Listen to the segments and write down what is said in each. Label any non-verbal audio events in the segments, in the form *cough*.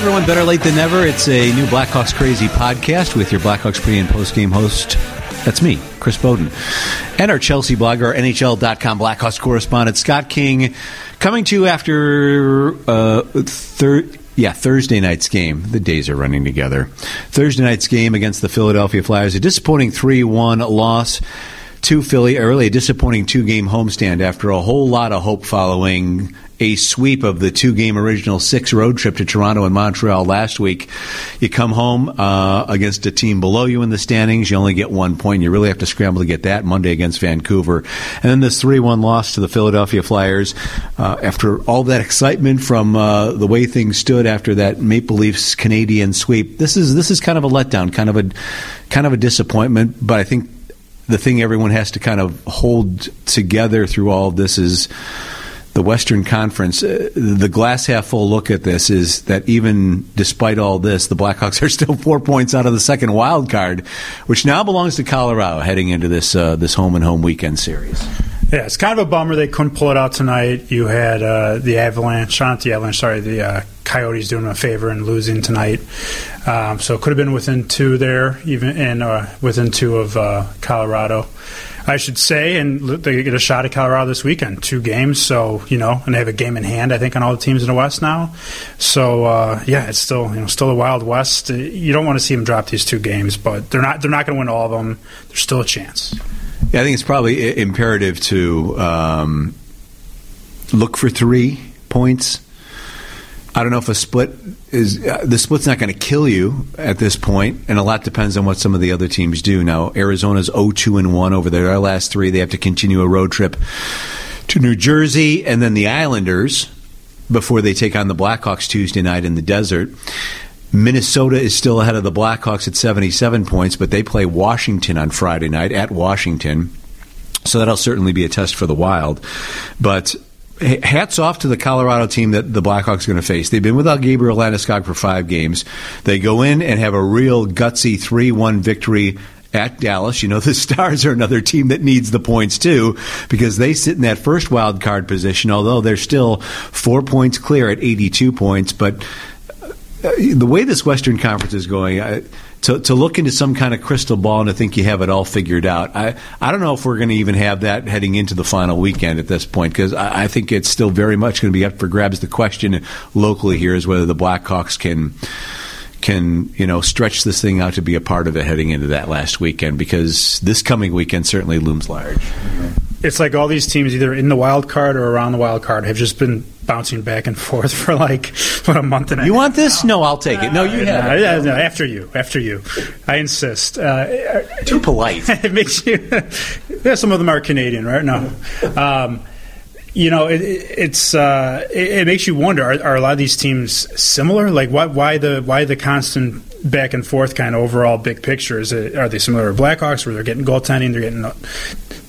everyone. Better late than never. It's a new Blackhawks Crazy podcast with your Blackhawks pre and post game host. That's me, Chris Bowden. And our Chelsea blogger, NHL.com Blackhawks correspondent, Scott King, coming to you after uh, thir- yeah, Thursday night's game. The days are running together. Thursday night's game against the Philadelphia Flyers, a disappointing 3 1 loss to Philly, a really a disappointing two game homestand after a whole lot of hope following a sweep of the two game original six road trip to Toronto and Montreal last week. You come home uh, against a team below you in the standings, you only get one point. You really have to scramble to get that Monday against Vancouver. And then this 3 1 loss to the Philadelphia Flyers uh, after all that excitement from uh, the way things stood after that Maple Leafs Canadian sweep. This is, this is kind of a letdown, kind of a, kind of a disappointment, but I think the thing everyone has to kind of hold together through all of this is the Western Conference. Uh, the glass half full look at this is that even despite all this, the Blackhawks are still four points out of the second wild card, which now belongs to Colorado heading into this uh, this home and home weekend series. Yeah, it's kind of a bummer they couldn't pull it out tonight. You had uh, the Avalanche, not the Avalanche, sorry, the uh, Coyotes doing a favor and losing tonight. Um, so it could have been within two there, even and uh, within two of uh, Colorado. I should say, and they get a shot at Colorado this weekend, two games. So you know, and they have a game in hand, I think, on all the teams in the West now. So uh, yeah, it's still you know still the Wild West. You don't want to see them drop these two games, but they're not they're not going to win all of them. There's still a chance. Yeah, I think it's probably imperative to um, look for three points. I don't know if a split is uh, the split's not going to kill you at this point, and a lot depends on what some of the other teams do. Now, Arizona's 0-2 and 1 over their last three. They have to continue a road trip to New Jersey, and then the Islanders before they take on the Blackhawks Tuesday night in the desert. Minnesota is still ahead of the Blackhawks at 77 points, but they play Washington on Friday night at Washington. So that'll certainly be a test for the Wild. But hats off to the Colorado team that the Blackhawks are going to face. They've been without Gabriel Landeskog for five games. They go in and have a real gutsy 3 1 victory at Dallas. You know, *laughs* the Stars are another team that needs the points too because they sit in that first wild card position, although they're still four points clear at 82 points. But uh, the way this Western Conference is going, I, to, to look into some kind of crystal ball and to think you have it all figured out. I, I don't know if we're going to even have that heading into the final weekend at this point because I, I think it's still very much going to be up for grabs. The question locally here is whether the Blackhawks can can you know stretch this thing out to be a part of it heading into that last weekend because this coming weekend certainly looms large it's like all these teams either in the wild card or around the wild card have just been bouncing back and *laughs* forth for like what a month and a half. You want this? No, I'll take it. No, you have. Uh, yeah, no, after you, after you. I insist. Uh, Too polite. *laughs* it makes you. *laughs* yeah, some of them are Canadian, right? No. Um, you know, it, it's uh, it, it, makes you wonder: are, are, a lot of these teams similar? Like, why, why the why the constant back and forth kind of overall big picture? Is it are they similar to Blackhawks, where they're getting goaltending, they're getting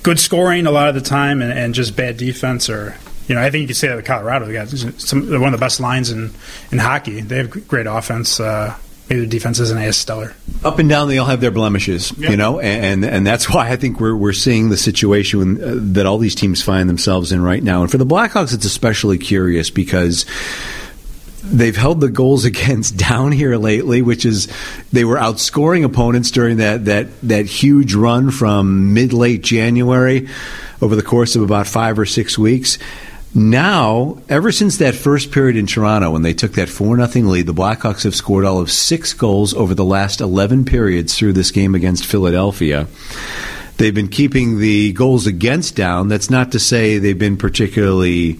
good scoring a lot of the time, and, and just bad defense, or you know, I think you could say that with Colorado. They got some, one of the best lines in, in hockey. They have great offense. Uh, maybe the defense isn't as stellar. Up and down, they all have their blemishes, you know, and and that's why I think we're we're seeing the situation uh, that all these teams find themselves in right now. And for the Blackhawks, it's especially curious because they've held the goals *laughs* against down here lately, which is they were outscoring opponents during that that that huge run from mid late January over the course of about five or six weeks. Now, ever since that first period in Toronto when they took that 4 0 lead, the Blackhawks have scored all of six goals over the last 11 periods through this game against Philadelphia. They've been keeping the goals against down. That's not to say they've been particularly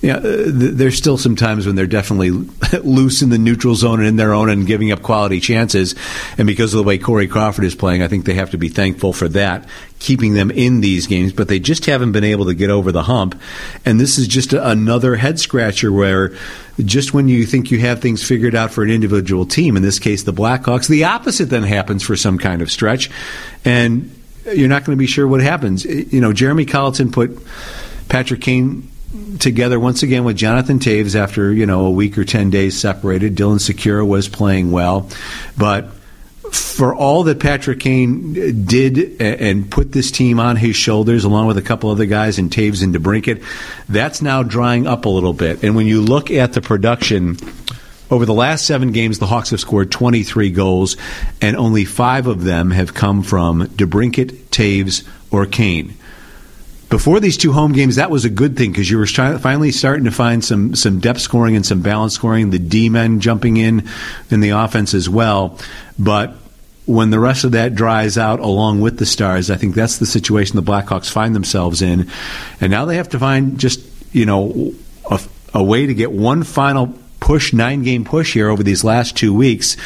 there's still some times when they're definitely *laughs* loose in the neutral zone and in their own and giving up quality chances. And because of the way Corey Crawford is playing, I think they have to be thankful for that, keeping them in these games. But they just haven't been able to get over the hump. And this is just another head scratcher where just when you think you have things figured out for an individual team, in this case the Blackhawks, the opposite then happens for some kind of stretch. And you're not going to be sure what happens. You know, Jeremy Colliton put Patrick Kane together once again with Jonathan Toews after you know a week or ten days separated. Dylan Sikura was playing well, but for all that Patrick Kane uh, did and put this team on his shoulders, along with a couple other guys and Taves and DeBrincat, that's now drying up a little bit. And when you look at the production over the last seven games, the Hawks have scored 23 goals, and only five of them have come from DeBrincat, Toews, or Kane. Before these two home games, that was a good thing because you were finally starting to find some some depth scoring and some balance scoring. The D men jumping in in the offense as well, but when the rest of that dries out along with the stars, I think that's the situation the Blackhawks find themselves in, and now they have to find just you know a, a way to get one final push, nine game push here over these last two weeks,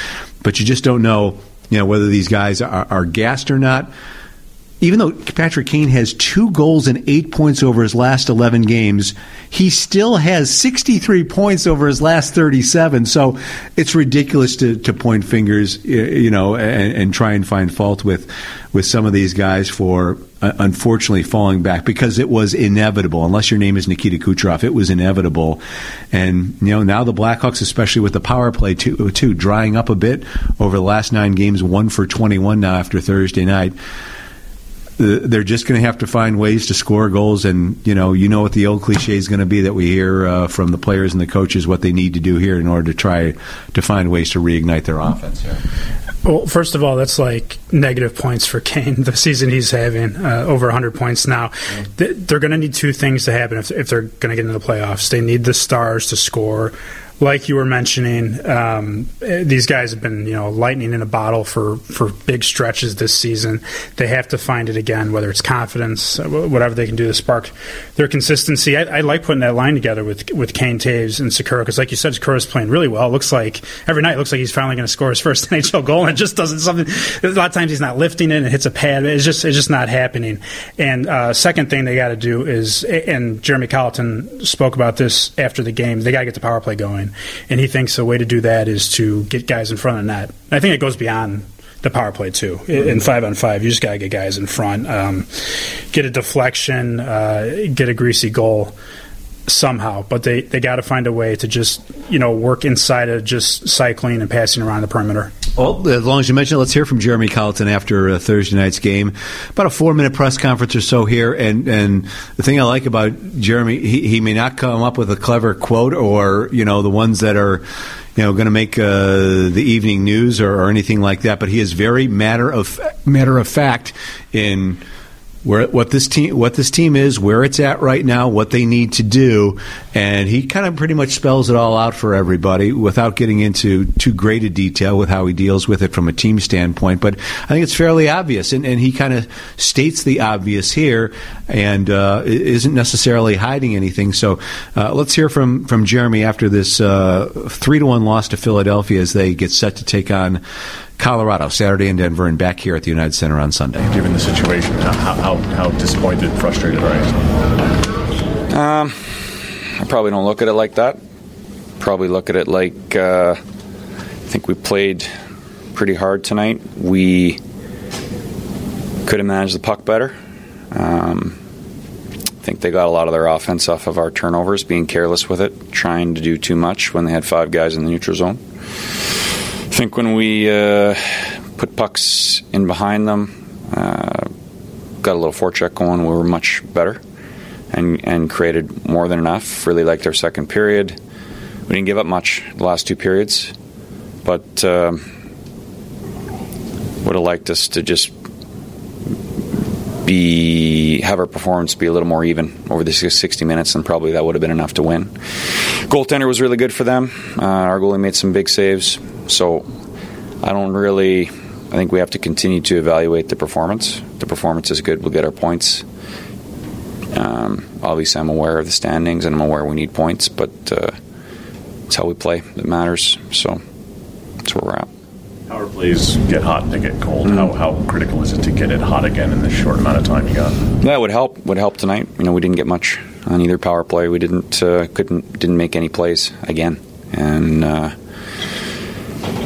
but you just don't know you know whether these guys are, are gassed or not even though Patrick Kane has two goals and eight points over his last 11 games, he still has 63 points over his last 37. So it's ridiculous to, to point fingers, you know, and, and try and find fault with, with some of these guys for uh, unfortunately falling back because it was inevitable. Unless your name is Nikita Kucherov, it was inevitable. And, you know, now the Blackhawks, especially with the power play too, too drying up a bit over the last nine games, one for 21 now after Thursday night they're just going to have to find ways to score goals. And you know, you know what the old cliche is going to be that we hear uh, from the players and the coaches what they need to do here in order to try to find ways to reignite their offense. Well, first of all, that's like negative points for *laughs* Kane the season he's having, uh, over 100 points now. They're going to need two things to happen if, if they're going to get into the playoffs. They need the stars to score like you were mentioning, um, these guys have been you know lightning in a bottle for for big stretches this season. They have to find it again, whether it's confidence, whatever they can do to spark their consistency. I, I like putting that line together with with Kane Toews and Sikura because, like you said, Sikura's playing really well. It looks like every night looks like he's finally going to score his first *laughs* NHL goal, and it just doesn't something. A lot of times he's not lifting it and it hits a pad. It's just it's just not happening. And uh, second thing they got to do is, and Jeremy Colliton spoke about this after the game. They got to get the power play going and he thinks the way to do that is to get guys in front of net. I think it goes beyond the power play too. In five on five, you just gotta get guys in front, um, get a deflection, uh, get a greasy goal somehow. But they they got to find a way to just you know work inside of just cycling and passing around the perimeter. Well, as long as you mentioned, let's hear from Jeremy Colliton after uh, Thursday night's game. About a four minute press conference or so here. And, and the thing I like about Jeremy, he, he may not come up with a clever quote or, you know, the ones that are, you know, going to make uh, the evening news or, or anything like that, but he is very matter of matter of fact in where what this team what this team is, where it's at right now, what they need to do, and he kind of pretty much spells it all out for everybody without getting into too great a detail with how he deals with it from a team standpoint. But I think it's fairly obvious, and, and he kind of states the obvious here, and uh, isn't necessarily hiding anything. So uh, let's hear from from Jeremy after this uh, three to one loss to Philadelphia as they get set to take on Colorado, Saturday in Denver, and back here at the United Center on Sunday. Given the situation, how, how, how disappointed, frustrated are you? Um, I probably don't look at it like that. Probably look at it like uh, I think we played pretty hard tonight. We could have managed the puck better. Um, I think they got a lot of their offense off of our turnovers, being careless with it, trying to do too much when they had five guys in the neutral zone. Think when we uh, put pucks in behind them, uh, got a little forecheck going, we were much better and, and created more than enough. Really liked our second period. We didn't give up much the last two periods, but uh, would have liked us to just be have our performance be a little more even over the 60 minutes, and probably that would have been enough to win. Goaltender was really good for them. Uh, our goalie made some big saves, so I don't really. I think we have to continue to evaluate the performance. the performance is good, we'll get our points. Um, obviously, I'm aware of the standings and I'm aware we need points, but uh, it's how we play that matters. So that's where we're at power plays get hot and they get cold. Mm-hmm. How, how critical is it to get it hot again in this short amount of time you got? That would help. Would help tonight. You know, we didn't get much on either power play. We didn't uh, couldn't didn't make any plays again, and uh,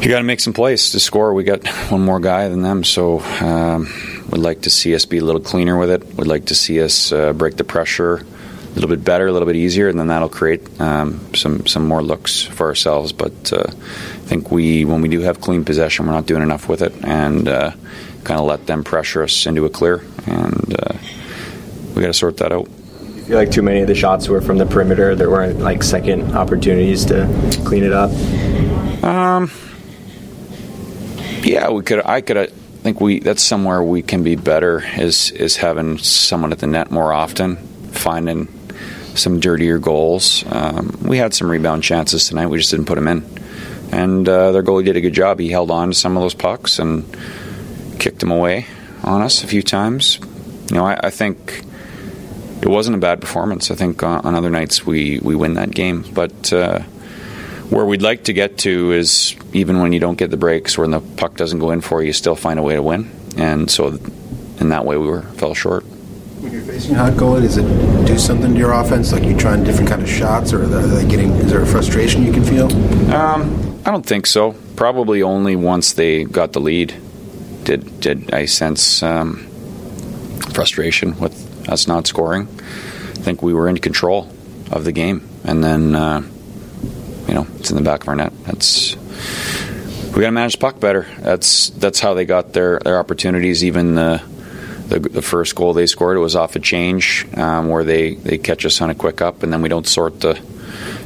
you got to make some plays to score. We got *laughs* one more guy than them, so. Um, would like to see us be a little cleaner with it. Would like to see us uh, break the pressure little bit better, a little bit easier, and then that'll create um, some some more looks for ourselves. But uh, I think we, when we do have clean possession, we're not doing enough with it, and uh, kind of let them pressure us into a clear, and uh, we got to sort that out. You feel like too many of the shots were from the perimeter. There weren't like second opportunities to clean it up. Um, yeah, we could. I could. I think we. That's somewhere we can be better. Is is having someone at the net more often, finding some dirtier goals. Um, we had some rebound chances tonight. We just didn't put them in, and uh, their goalie did a good job. He held on to some of those pucks and kicked them away on us a few times. You know, I, I think it wasn't a bad performance. I think on, on other nights we we win that game, but. Uh, where we'd like to get to is even when you don't get the breaks, when the puck doesn't go in for you, you still find a way to win. And so, in that way, we were fell short. When you're facing hot goalie, does it do something to your offense? Like you trying different kind of shots, or are they getting? Is there a frustration you can feel? Um, I don't think so. Probably only once they got the lead did did I sense um, frustration with us not scoring. I think we were in control of the game, and then. Uh, you know, it's in the back of our net. That's we got to manage the puck better. That's that's how they got their their opportunities. Even the the, the first goal they scored it was off a change um, where they, they catch us on a quick up, and then we don't sort the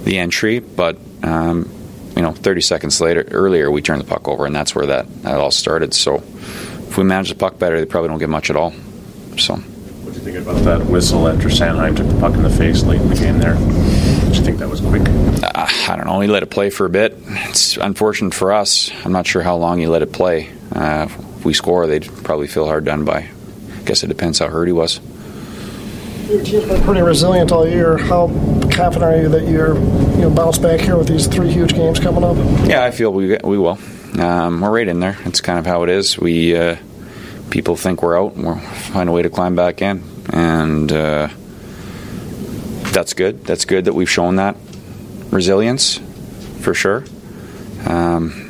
the entry. But um, you know, 30 seconds later earlier we turned the puck over, and that's where that, that all started. So if we manage the puck better, they probably don't get much at all. So. What do you think about that whistle after Sanheim took the puck in the face late in the game there? Do you think that was quick? Uh, I don't know. He let it play for a bit. It's unfortunate for us. I'm not sure how long he let it play. Uh, if we score, they'd probably feel hard done by. I guess it depends how hurt he was. Your team's been pretty resilient all year. How confident are you that you're you know bounce back here with these three huge games coming up? Yeah, I feel we we will. Um, we're right in there. It's kind of how it is. We uh, people think we're out, and we'll find a way to climb back in, and uh, that's good. That's good that we've shown that resilience, for sure. Um,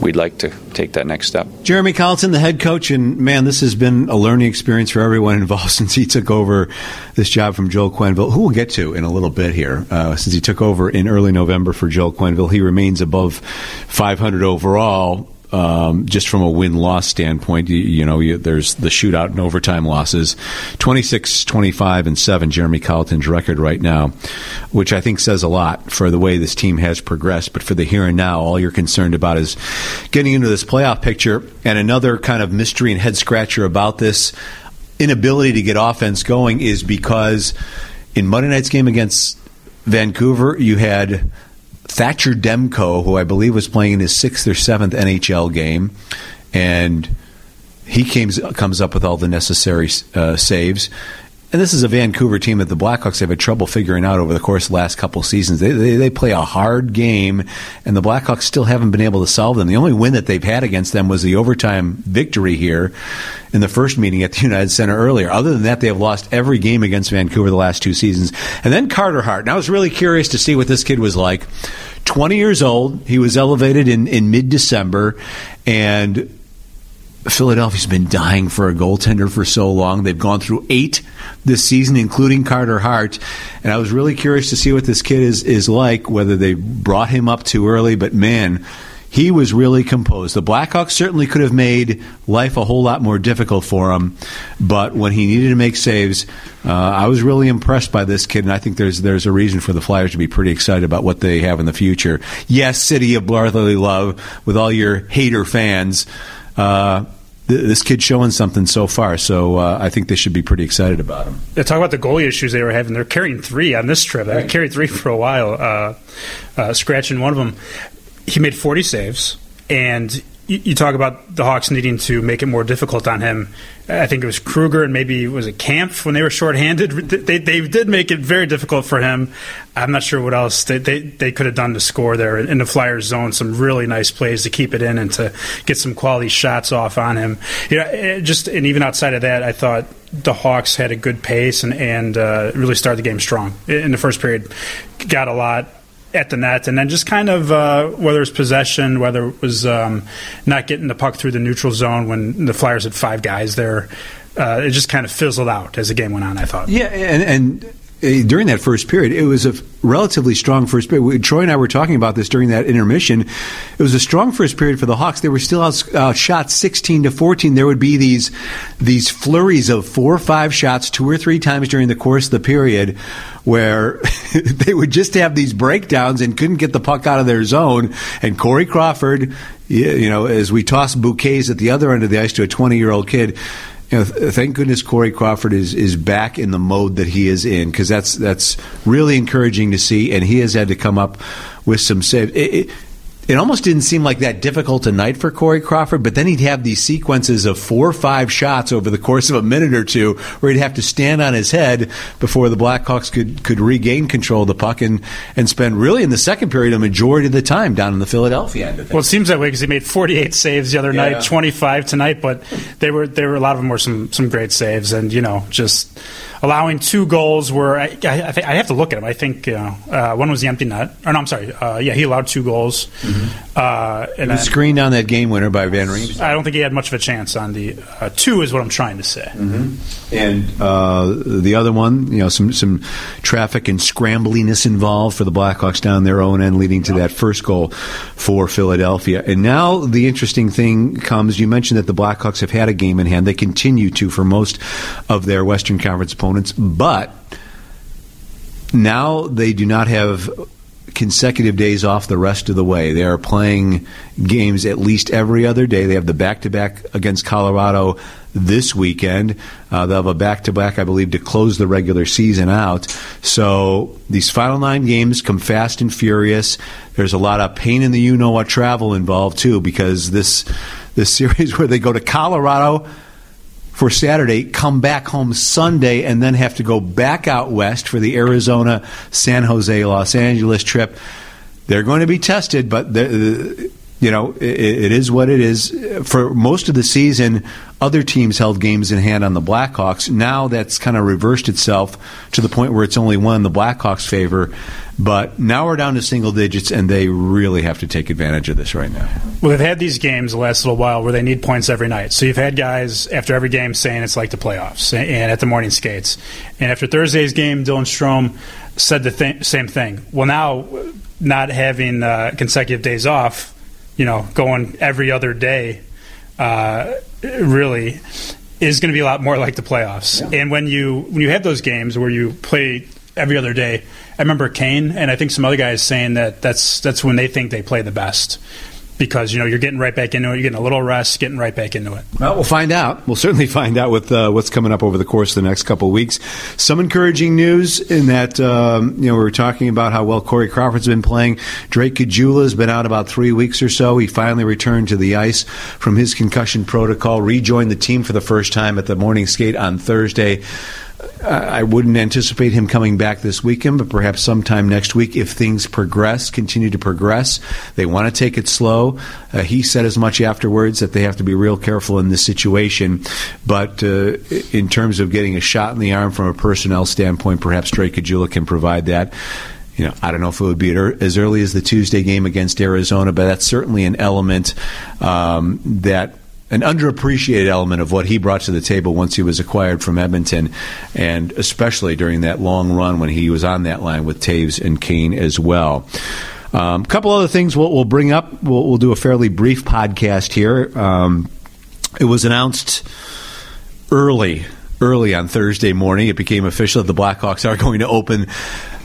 we'd like to take that next step. Jeremy Colliton, the head coach, and man, this has been a learning experience for everyone *laughs* involved since he took over this job from Joel Quenneville, who we'll get to in a little bit here. Uh, since he took over in early November for Joel Quenneville, he remains above 500 overall um, just from a win loss standpoint, you, you know, you, there's the shootout and overtime losses 26, 25, and 7, Jeremy Colliton's record right now, which I think says a lot for the way this team has progressed. But for the here and now, all you're concerned about is getting into this playoff picture. And another kind of mystery and head scratcher about this inability to get offense going is because in Monday night's game against Vancouver, you had Thatcher Demko, who I believe was playing in his sixth or seventh NHL game, and he came, comes up with all the necessary uh, saves. And this is a Vancouver team that the Blackhawks have had trouble figuring out over the course of the last couple seasons. They, they, they, play a hard game, and the Blackhawks still haven't been able to solve them. The only win that they've had against them was the overtime victory here in the first meeting at the United Center earlier. Other than that, they have lost every game against Vancouver the last two seasons. And then Carter Hart. And I was really curious to see what this kid was like. 20 years old. He was elevated in, in mid December, and Philadelphia's been dying for a goaltender for so long. They've gone through eight this season, including Carter Hart. And I was really curious to see what this kid is, is like, whether they brought him up too early. But man, he was really composed. The Blackhawks certainly could have made life a whole lot more difficult for him, but when he needed to make saves, uh, I was really impressed by this kid, and I think there's there's a reason for the Flyers to be pretty excited about what they have in the future. Yes, city of brotherly love with all your hater fans. Uh, this kid's showing something so far, so uh, I think they should be pretty excited about him. Yeah, talk about the goalie issues they were having. They're carrying three on this trip. They carried three for a while, uh, uh, scratching one of them he made 40 saves, and you, talk about the Hawks needing to make it more difficult on him. I think it was Kruger and maybe it was it Kampf when they were shorthanded. *laughs* They, they did make it very difficult for him. I'm not sure what else they, they, they could have done to score there in the Flyers zone. Some really nice plays to keep it in and to get some quality shots off on him. You know, just and even outside of that, I thought the Hawks had a good pace and and uh, really started the game strong in the first period. Got a lot at the net, and then just kind of uh, whether it's possession, whether it was um, not getting the puck through the neutral zone when the Flyers had five guys there, uh, it just kind of fizzled out as the game went on. I thought. Yeah, and, and during that first period, it was a relatively strong first period. Troy and I were talking about this during that intermission. It was a strong first period for the Hawks. They were still out, uh, shot 16 to 14. There would be these these flurries of four or five shots two or three times during the course of the period where *laughs* they would just have these breakdowns and couldn't get the puck out of their zone. And Corey Crawford, you know, as we toss bouquets at the other end of the ice to a 20 year old kid, you know, thank goodness Corey Crawford is is back in the mode that he is in because that's that's really encouraging to see, and he has had to come up with some saves. It, it, it almost didn't seem like that difficult a night for Corey Crawford, but then he'd have these sequences of four or five shots over the course of a minute or two where he'd have to stand on his head before the Blackhawks could, could regain control of the puck and, and spend really in the second period a majority of the time down in the Philadelphia end. Well, it seems that way because he made 48 saves the other Yeah. night, 25 tonight, but they were they were a lot of them were some some great saves, and you know just allowing two goals were I, I, I have to look at them. I think you know, uh, one was the empty net, or no, I'm sorry, uh, yeah, he allowed two goals, uh, and was then- screened on that game winner by Van Reems. I don't think he had much of a chance on the uh, two, is what I'm trying to say. And uh, the other one, you know, some some traffic and scrambliness involved for the Blackhawks down their own end, leading to that first goal for Philadelphia. And now the interesting thing comes. You mentioned that the Blackhawks have had a game in hand. They continue to for most of their Western Conference opponents, but now they do not have consecutive days off the rest of the way. They are playing games at least every other day. They have the back to back against Colorado this weekend. Uh, they'll have a back to back, I believe, to close the regular season out. So these final nine games come fast and furious. There's a lot of pain in the you know what travel involved too, because this this *laughs* series where they go to Colorado for Saturday, come back home Sunday, and then have to go back out west for the Arizona, San Jose, Los Angeles trip. They're going to be tested, but the, you know it, it is what it is. For most of the season, other teams held games in hand on the Blackhawks. Now that's kind of reversed itself to the point where it's only one in the Blackhawks' favor. But now we're down to single digits, and they really have to take advantage of this right now. Well, they've had these games the last little while where they need points every night. So you've had guys after every game saying it's like the playoffs and at the morning skates. And after Thursday's game, Dylan Strome said the th- same thing. Well, now not having uh, consecutive days off, you know, going every other day, uh, really is going to be a lot more like the playoffs. And when you when you have those games where you play every other day, I remember Kane and I think some other guys saying that that's that's when they think they play the best because you know you're getting right back into it, you're getting a little rest, getting right back into it. Well, we'll find out. We'll certainly *laughs* find out with uh, what's coming up over the course of the next couple of weeks. Some encouraging news in that um, you know we were talking about how well Corey Crawford's been playing. Drake Caggiula has been out about three weeks or so. He finally returned to the ice from his concussion protocol, rejoined the team for the first time at the morning skate on Thursday. I wouldn't anticipate him coming back this weekend, but perhaps sometime next week if things progress, continue to progress. They want to take it slow. Uh, he said as much afterwards that they have to be real careful in this situation. But uh, in terms of getting a shot in the arm from a personnel standpoint, perhaps Drake Caggiula can provide that. You know, I don't know if it would be as early as the Tuesday game against Arizona, but that's certainly an element um, that an underappreciated element of what he brought to the table once he was acquired from Edmonton, and especially during that long run when he was on that line with Toews and Kane as well. A um, couple other things we'll, we'll bring up. We'll, we'll, do a fairly brief podcast here. Um, it was announced early, early on Thursday morning. It became official that the Blackhawks are *laughs* going to open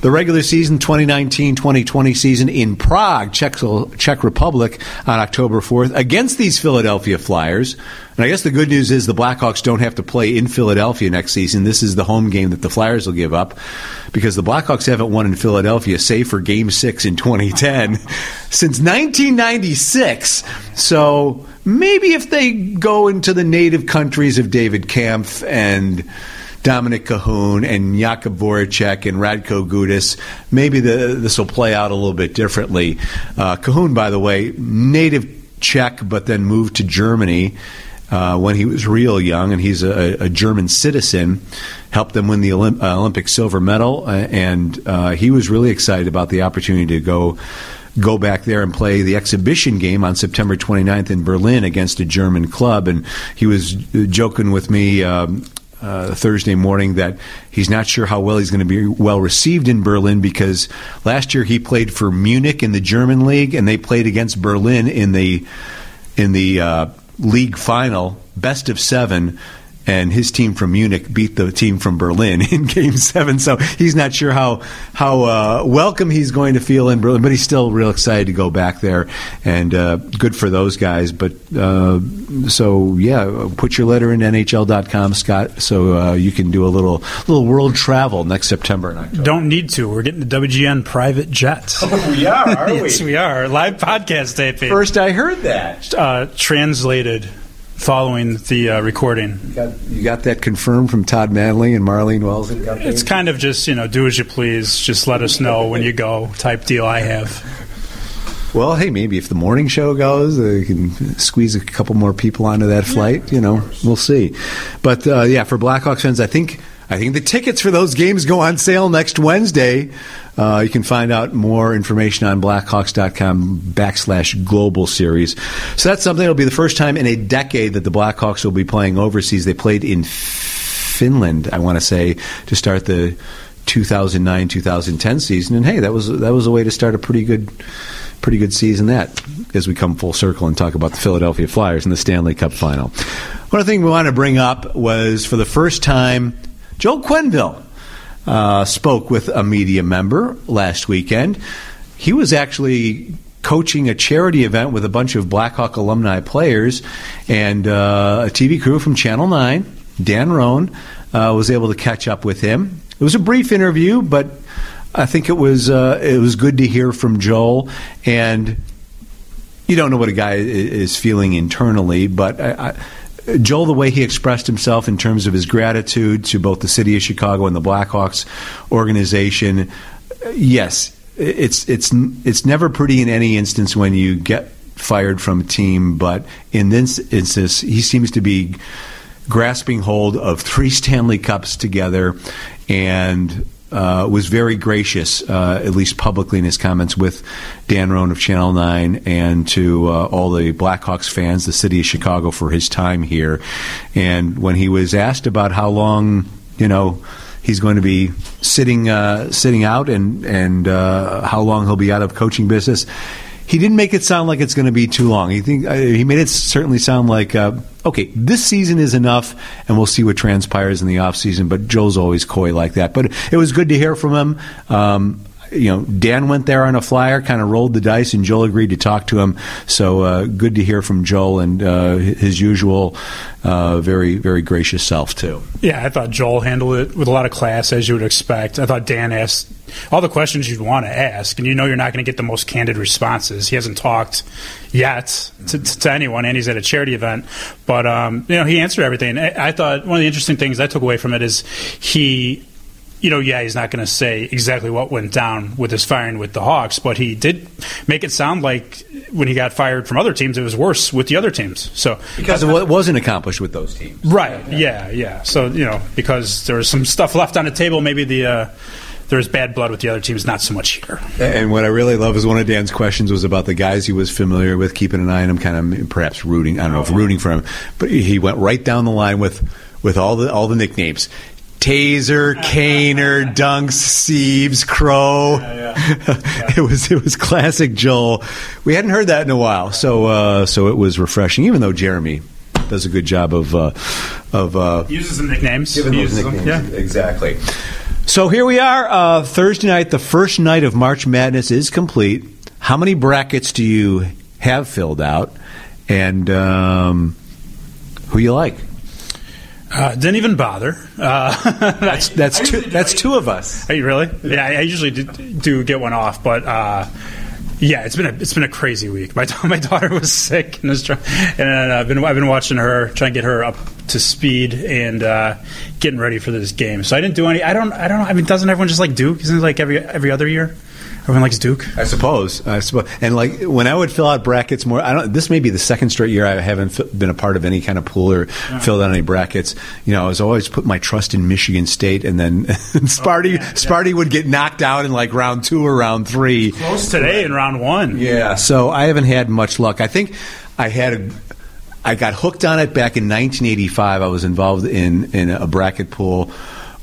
the regular season 2019-2020 season in Prague, Czech, Czech Republic on October 4th against these Philadelphia Flyers. And I guess the good news is the Blackhawks don't have to play in Philadelphia next season. This is the home game that the Flyers will give up because the Blackhawks haven't won in Philadelphia, save for Game 6 in 2010, *laughs* since 1996. So maybe if they go into the native countries of David Kampf and Dominik Kahun and Jakub Voracek and Radko Gudas. Maybe this will play out a little bit differently. Uh, Kahun, by the way, native Czech, but then moved to Germany. Uh, when he was real young, and he's a, a German citizen, helped them win the Olymp- uh, Olympic silver medal, uh, and uh, he was really excited about the opportunity to go go back there and play the exhibition game on September 29th in Berlin against a German club. And he was joking with me. Um, uh, Thursday morning that he's not sure how well he's going to be well received in Berlin because last year he played for Munich in the German league and they played against Berlin in the in the uh, league final, best of seven and his team from Munich beat the team from Berlin *laughs* in Game Seven. So he's not sure how how uh, welcome he's going to feel in Berlin, but he's still real excited to go back there, and uh, good for those guys. But uh, so yeah, put your letter in NHL.com, Scott, so uh, you can do a little little world travel next September and October. Don't need to. We're getting the WGN private jet. *laughs* Oh, we are, are *laughs* yes, we are. Live podcast taping. First, I heard that. Uh, translated following the uh, recording. You got, you got that confirmed from Todd Manley and Marlene Wells. And? It's kind of just you know, do as you please. Just let us know when you go. Type deal I have. Well, hey, maybe if the morning show goes, they can squeeze a couple more people onto that flight. You know, we'll see. But uh, yeah, for Blackhawks fans, I think I think the tickets for those games go on sale next Wednesday. Uh, you can find out more information on blackhawks.com backslash global series. So that's something that'll be the first time in a decade that the Blackhawks will be playing overseas. They played in Finland, I want to say, to start the 2009 2010 season. And hey, that was that was a way to start a pretty good pretty good season that as we come full circle and talk about the Philadelphia Flyers in the Stanley Cup final. One thing we want to bring up was for the first time Joel Quenneville uh, spoke with a media member last weekend. He was actually coaching a charity event with a bunch of Blackhawk alumni players and uh, a TV crew from Channel 9. Dan Roan uh, was able to catch up with him. It was a brief interview, but I think it was uh, it was good to hear from Joel. And you don't know what a guy is feeling internally, but I Joel, the way he expressed himself in terms of his gratitude to both the city of Chicago and the Blackhawks organization, yes, it's it's it's never pretty in any instance when you get fired from a team, but in this instance, he seems to be grasping hold of three Stanley Cups together and uh, was very gracious, uh, at least publicly in his comments, with Dan Roan of Channel 9 and to uh, all the Blackhawks fans, the city of Chicago, for his time here. And when he was asked about how long, you know, he's going to be sitting uh, sitting out and and uh, how long he'll be out of coaching business, he didn't make it sound like it's going to be too long. He think uh, he made it certainly sound like okay, this season is enough, and we'll see what transpires in the off season. But Joe's always coy like that. But it was good to hear from him. Um, you know, Dan went there on a flyer, kind of rolled the dice, and Joel agreed to talk to him. So uh, good to hear from Joel and uh, his usual uh, very, very gracious self, too. Yeah, I thought Joel handled it with a lot of class, as you would expect. I thought Dan asked all the questions you'd want to ask, and you know you're not going to get the most candid responses. He hasn't talked yet to, to anyone, and he's at a charity event. But, um, you know, he answered everything. I, I thought one of the interesting things I took away from it is he you know, yeah, he's not going to say exactly what went down with his firing with the Hawks, but he did make it sound like when he got fired from other teams, it was worse with the other teams. So because of what wasn't accomplished with those teams, right? Yeah, yeah. yeah. So you know, because there was some stuff left on the table, maybe the. Uh, there's bad blood with the other teams, not so much here. And what I really love is one of Dan's questions was about the guys he was familiar with, keeping an eye on him, kind of perhaps rooting. I don't know if rooting for him, but he went right down the line with with all the all the nicknames. Tazer, *laughs* Kaner, Dunks, Seabs, Crow. Yeah, yeah. *laughs* Yeah. it was it was classic Joel. We hadn't heard that in a while, so uh, so it was refreshing. Even though Jeremy does a good job of uh, of uh, uses the nicknames, those nicknames. Yeah, exactly. So here we are, uh, Thursday night. The first night of March Madness is complete. How many brackets do you have filled out, and um, who you like? Uh, didn't even bother. Uh, *laughs* that's that's two. That's two of us. Are you really? Yeah, I usually do, do get one off, but uh, yeah, it's been a it's been a crazy week. My *laughs* my daughter was sick and, was trying, and I've been I've been watching her trying to get her up to speed and uh, getting ready for this game. So I didn't do any. I don't I don't know. I mean, doesn't everyone just like Duke? Isn't it like every every other year? Everyone likes Duke. I suppose. I suppose. And like when I would fill out brackets more, I don't. This may be the second straight year I haven't been a part of any kind of pool or filled out any brackets. You know, I was always put my trust in Michigan State, and then *laughs* Sparty oh, yeah, Sparty yeah. would get knocked out in like round two or round three. Close today in round one. Yeah. So I haven't had much luck. I think I had a I got hooked on it back in 1985. I was involved in in a bracket pool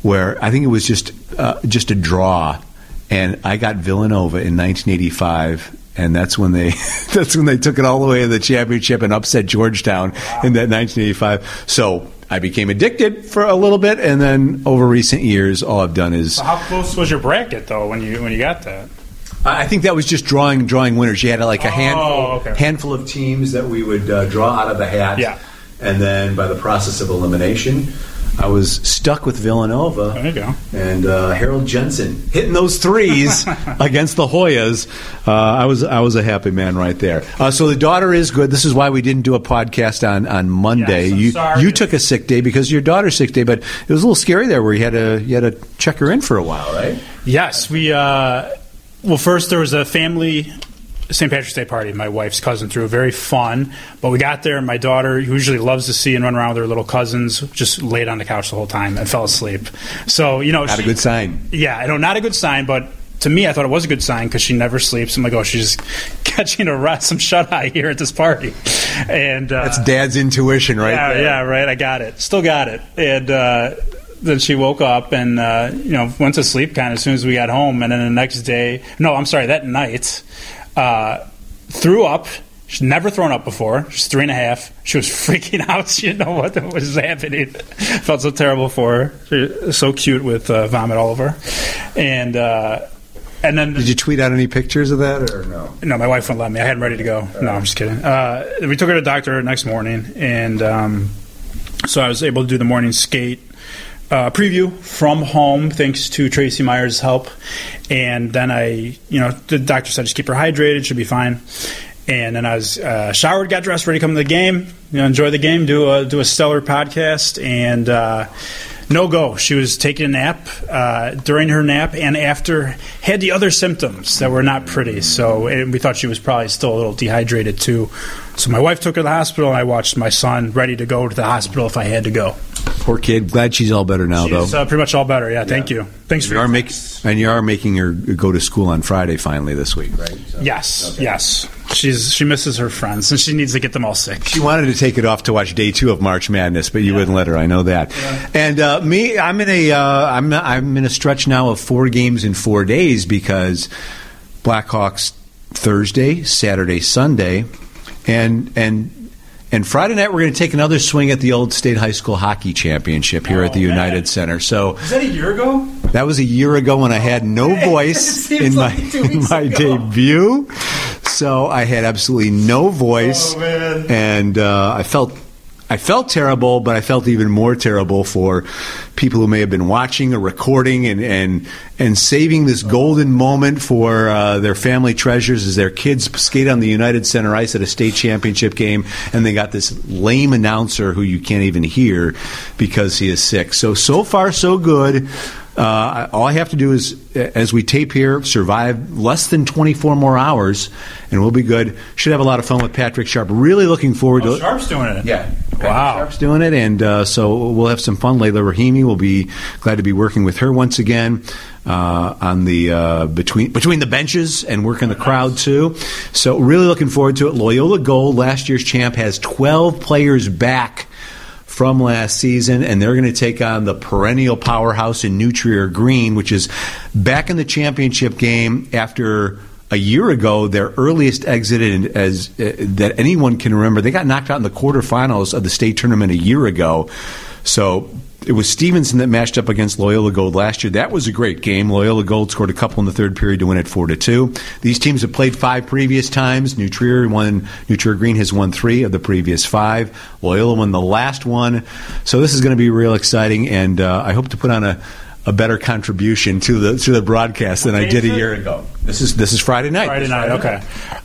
where I think it was just uh, just a draw, and I got Villanova in 1985 and that's when they *laughs* that's when they took it all the way to the championship and upset Georgetown in that 1985. So I became addicted for a little bit, and then over recent years, all I've done is. How close was your bracket though when you when you got that? I think that was just drawing drawing winners. You had like a Oh, handful okay. handful of teams that we would uh, draw out of the hat. Yeah. And then by the process of elimination, I was stuck with Villanova. There you go. And uh, Harold Jensen hitting those threes *laughs* against the Hoyas. Uh, I was I was a happy man right there. Uh, so the daughter is good. This is why we didn't do a podcast on on Monday. Yes, you sorry. you took a sick day because your daughter's sick day, but it was a little scary there where you had to you had to check her in for a while, right? Yes, we. Uh, well, first there was a family St. Patrick's Day party. My wife's cousin threw very fun, but we got there and my daughter, who usually loves to see and run around with her little cousins, just laid on the couch the whole time and fell asleep. So you know, Not a good sign. Yeah, I know, not a good sign, but. To me, I thought it was a good sign because she never sleeps. I'm like, oh, she's *laughs* catching a rest, some shut eye here at this party, and uh, That's Dad's intuition, right? yeah, there. yeah, right. I got it. Still got it. And uh, then she woke up and uh, you know went to sleep kind of as soon as we got home. And then the next day, no, I'm sorry, that night, uh, threw up. She's never thrown up before. She's three and a half. She was *laughs* freaking out. *laughs* She didn't know what was happening. *laughs* Felt so terrible for her. She so cute with uh, vomit all over. And uh, and then Did you tweet out any pictures of that or no? no, my wife wouldn't let me. I had him ready to go. No, I'm just kidding. Uh, we took her to the doctor next morning, and um, so I was able to do the morning skate uh, preview from home, thanks to Tracy Myers' help. And then I, you know, the doctor said just keep her hydrated, she'll be fine. And then I was uh, showered, got dressed, ready to come to the game. You know, enjoy the game, do a do a stellar podcast, and. Uh, no go. She was taking a nap uh, during her nap and after had the other symptoms that were not pretty. So and we thought she was probably still a little dehydrated too. So my wife took her to the hospital. and I watched my son ready to go to the hospital if I had to go. Poor kid. Glad she's all better now, She's though. uh, pretty much all better. Yeah, thank you. Thanks for you are thanks. and you are making her go to school on Friday finally this week, right? So- Yes, yes. She's she misses her friends and she needs to get them all sick. She wanted to take it off to watch day two of March Madness, but you wouldn't let her. I know that. And uh, me, I'm in a, uh, I'm, I'm in a stretch now of four games in four days because Blackhawks Thursday, Saturday, Sunday, and and and Friday night we're going to take another swing at the old state high school hockey championship here at the Oh, man. United Center. So Is that a year ago? that was a year ago when I had no *laughs* voice in my like in my ago. debut. So I had absolutely no voice, Oh, man. and uh, I felt I felt terrible, but I felt even more terrible for people who may have been watching or recording and and and saving this golden moment for uh, their family treasures as their kids skate on the United Center ice at a state championship game, and they got this lame announcer who you can't even hear because he is sick. So so far so good. Uh, all I have to do is, as we tape here, survive less than 24 more hours, and we'll be good. Should have a lot of fun with Patrick Sharp. Really looking forward to Oh, it. Sharp's doing it. Yeah. Wow. Sharp's doing it, and uh, so we'll have some fun. Leila Rahimi will be glad to be working with her once again uh, on the uh, between between the benches and working the crowd too. So really looking forward to it. Loyola Gold, last year's champ, has 12 players back from last season, and they're going to take on the perennial powerhouse in New Trier Green, which is back in the championship game after a year ago, their earliest exit in, as uh, that anyone can remember. They got knocked out in the quarterfinals of the state tournament a year ago. So it was Stevenson that matched up against Loyola Gold last year. That was a great game. Loyola Gold scored a couple in the third period to win it four to two. These teams have played five previous times. New Trier won. New Trier Green has won three of the previous five. Loyola won the last one. So this is going to be real exciting, and uh, I hope to put on a. A better contribution to the to the broadcast than I did a year ago. This is this is Friday night. Friday night. Okay.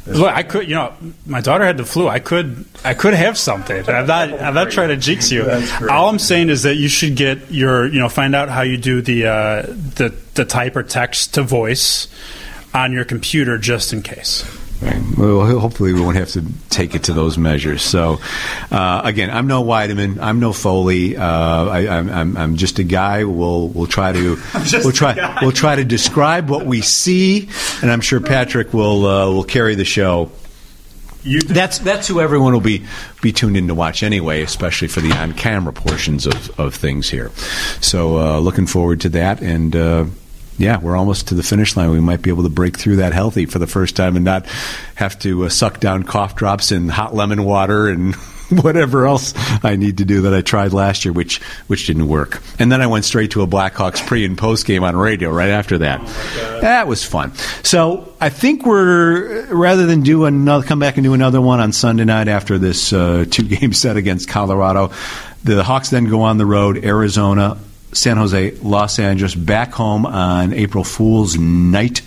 Look, I could. You know, my daughter had the flu. I could. I could have something. I'm not. I'm not trying to jinx you. All I'm saying is that you should get your. You know, find out how you do the uh, the the type or text to voice on your computer just in case. Right. Well, hopefully we won't have to take it to those measures. So, uh, again, I'm no Wiedeman. I'm no Foley. Uh, I, I'm, I'm, I'm just a guy. We'll we'll try to *laughs* we'll try we'll try to describe what we see, and I'm sure Patrick will uh, will carry the show You That's that's who everyone will be be tuned in to watch anyway, especially for the on camera portions of, of things here. So uh, looking forward to that, and uh, yeah, we're almost to the finish line. We might be able to break through that healthy for the first time and not have to uh, suck down cough drops and hot lemon water and. *laughs* Whatever else I need to do that I tried last year, which which didn't work, and then I went straight to a Blackhawks pre and post game on radio right after that. that was fun. So I think we're rather than do another, come back and do another one on Sunday night after this uh, two *laughs* game set against Colorado. The Hawks then go on the road, Arizona, San Jose, Los Angeles, back home on April Fool's night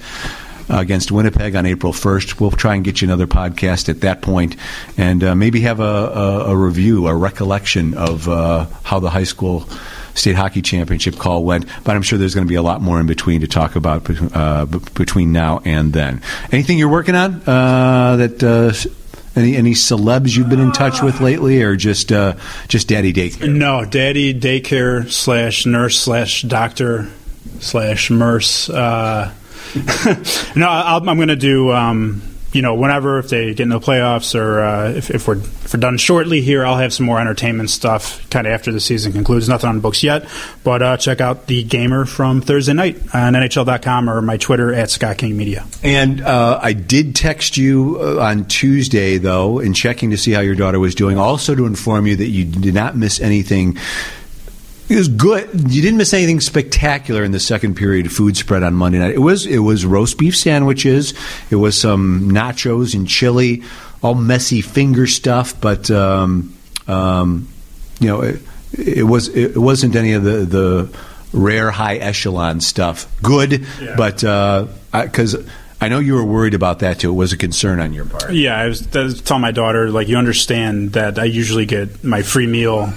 uh, against Winnipeg on April 1st. We'll try and get you another podcast at that point and uh, maybe have a, a, a review, a recollection of uh, how the high school state hockey championship call went. But I'm sure there's going to be a lot more in between to talk about uh, between now and then. Anything you're working on uh, that. Any any celebs you've been in touch with lately, or just uh, just daddy daycare? No, daddy daycare slash nurse slash doctor slash nurse. Uh, *laughs* no, I'll, I'm going to do. Um, you know, whenever if they get into the playoffs or uh, if, if, we're if we're done shortly here, I'll have some more entertainment stuff kind of after the season concludes. Nothing on books yet, but uh, check out the gamer from Thursday night on NHL.com or my Twitter at Scott King Media. And uh, I did text you uh, on Tuesday, though, in checking to see how your daughter was doing, also to inform you that you did not miss anything. It was good. You didn't miss anything spectacular in the second period food spread on Monday night. It was it was roast beef sandwiches. It was some nachos and chili, all messy finger stuff. But um, um, you know, it, it was it wasn't any of the the rare high echelon stuff. Good, Yeah. but because. I know you were worried about that too. It was a concern on your part. Yeah, I was, I was telling my daughter, like, you understand that I usually get my free meal.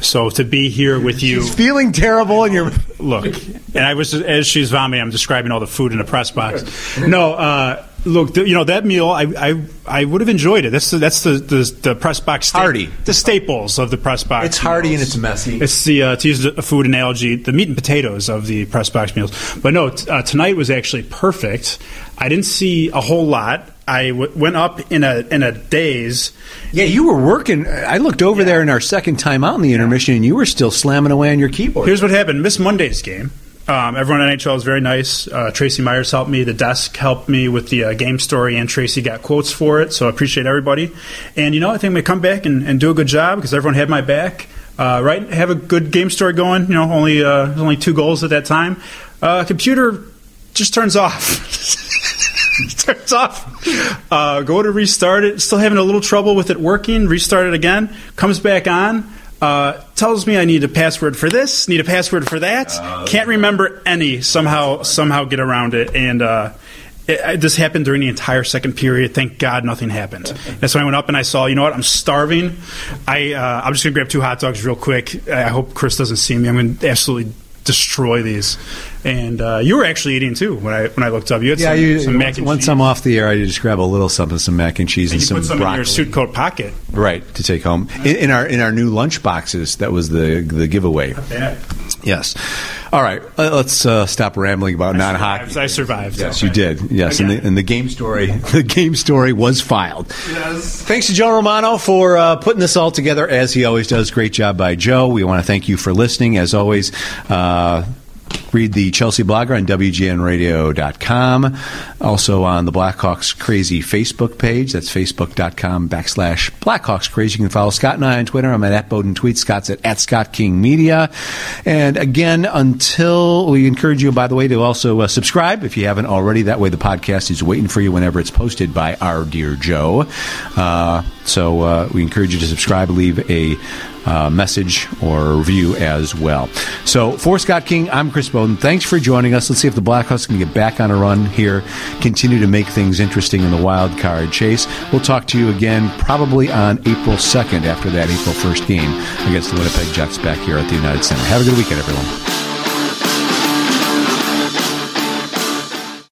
So to be here with you, She's feeling terrible, and you're look, and I was as she's vomiting, I'm describing all the food in the press box. No, uh, look, th- you know that meal, I I, I would have enjoyed it. That's the, that's the, the the press box sta- Hearty. the staples of the press box. It's hearty meals. and it's messy. It's the uh, to use a food analogy, the meat and potatoes of the press box meals. But no, t- uh, tonight was actually perfect. I didn't see a whole lot. I w- went up in a in a daze. Yeah, you were working. I looked over there in our second time out in the intermission, and you were still slamming away on your keyboard. Here's what happened. Miss Monday's game. Um, everyone at NHL is very nice. Uh, Tracy Myers helped me. The desk helped me with the uh, game story, and Tracy got quotes for it. So I appreciate everybody. And you know, I think I'm gonna come back and, and do a good job because everyone had my back. Uh, right, have a good game story going. You know, only uh, only two goals at that time. Uh, computer just turns off. *laughs* *laughs* turns off. Uh, go to restart it. Still having a little trouble with it working. Restart it again. Comes back on. Uh, tells me I need a password for this. Need a password for that. Can't remember any. Somehow, somehow get around it. And uh, it, I, this happened during the entire second period. Thank God nothing happened. That's when I went up and I saw. You know what? I'm starving. I uh, I'm just gonna grab two hot dogs real quick. I hope Chris doesn't see me. I'm gonna absolutely destroy these. And uh, you were actually eating too when I when I looked up. You had yeah, some, you, some mac and once cheese. I'm off the air, I just grab a little something, some mac and cheese and, you some put some broccoli. in your suit coat pocket. Right to take home in, in our in our new lunch boxes. That was the the giveaway. Yes. All right. uh, Let's uh, stop rambling about non hockey. I survived. Yes, you did. Yes, and the, and the game story, *laughs* the game story was filed. Yes. Thanks to Joe Romano for uh, putting this all together, as he always does. Great job by Joe. We want to thank you for listening, as always. Read the Chelsea blogger on WGNradio.com. Also on the Blackhawks Crazy Facebook page. That's facebook.com backslash Blackhawks Crazy. You can follow Scott and I on Twitter. I'm at, at Boden Tweet. Scott's at, at Scott King Media. And again, until we encourage you, by the way, to also uh, subscribe if you haven't already. That way the podcast is waiting for you whenever it's posted by our dear Joe. Uh, so uh, we encourage you to subscribe, leave a uh, message or review as well. So for Scott King, I'm Chris Boden. Thanks for joining us. Let's see if the Blackhawks can get back on a run here, continue to make things interesting in the wild card chase. We'll talk to you again probably on April 2nd after that April 1st game against the Winnipeg Jets back here at the United Center. Have a good weekend, everyone.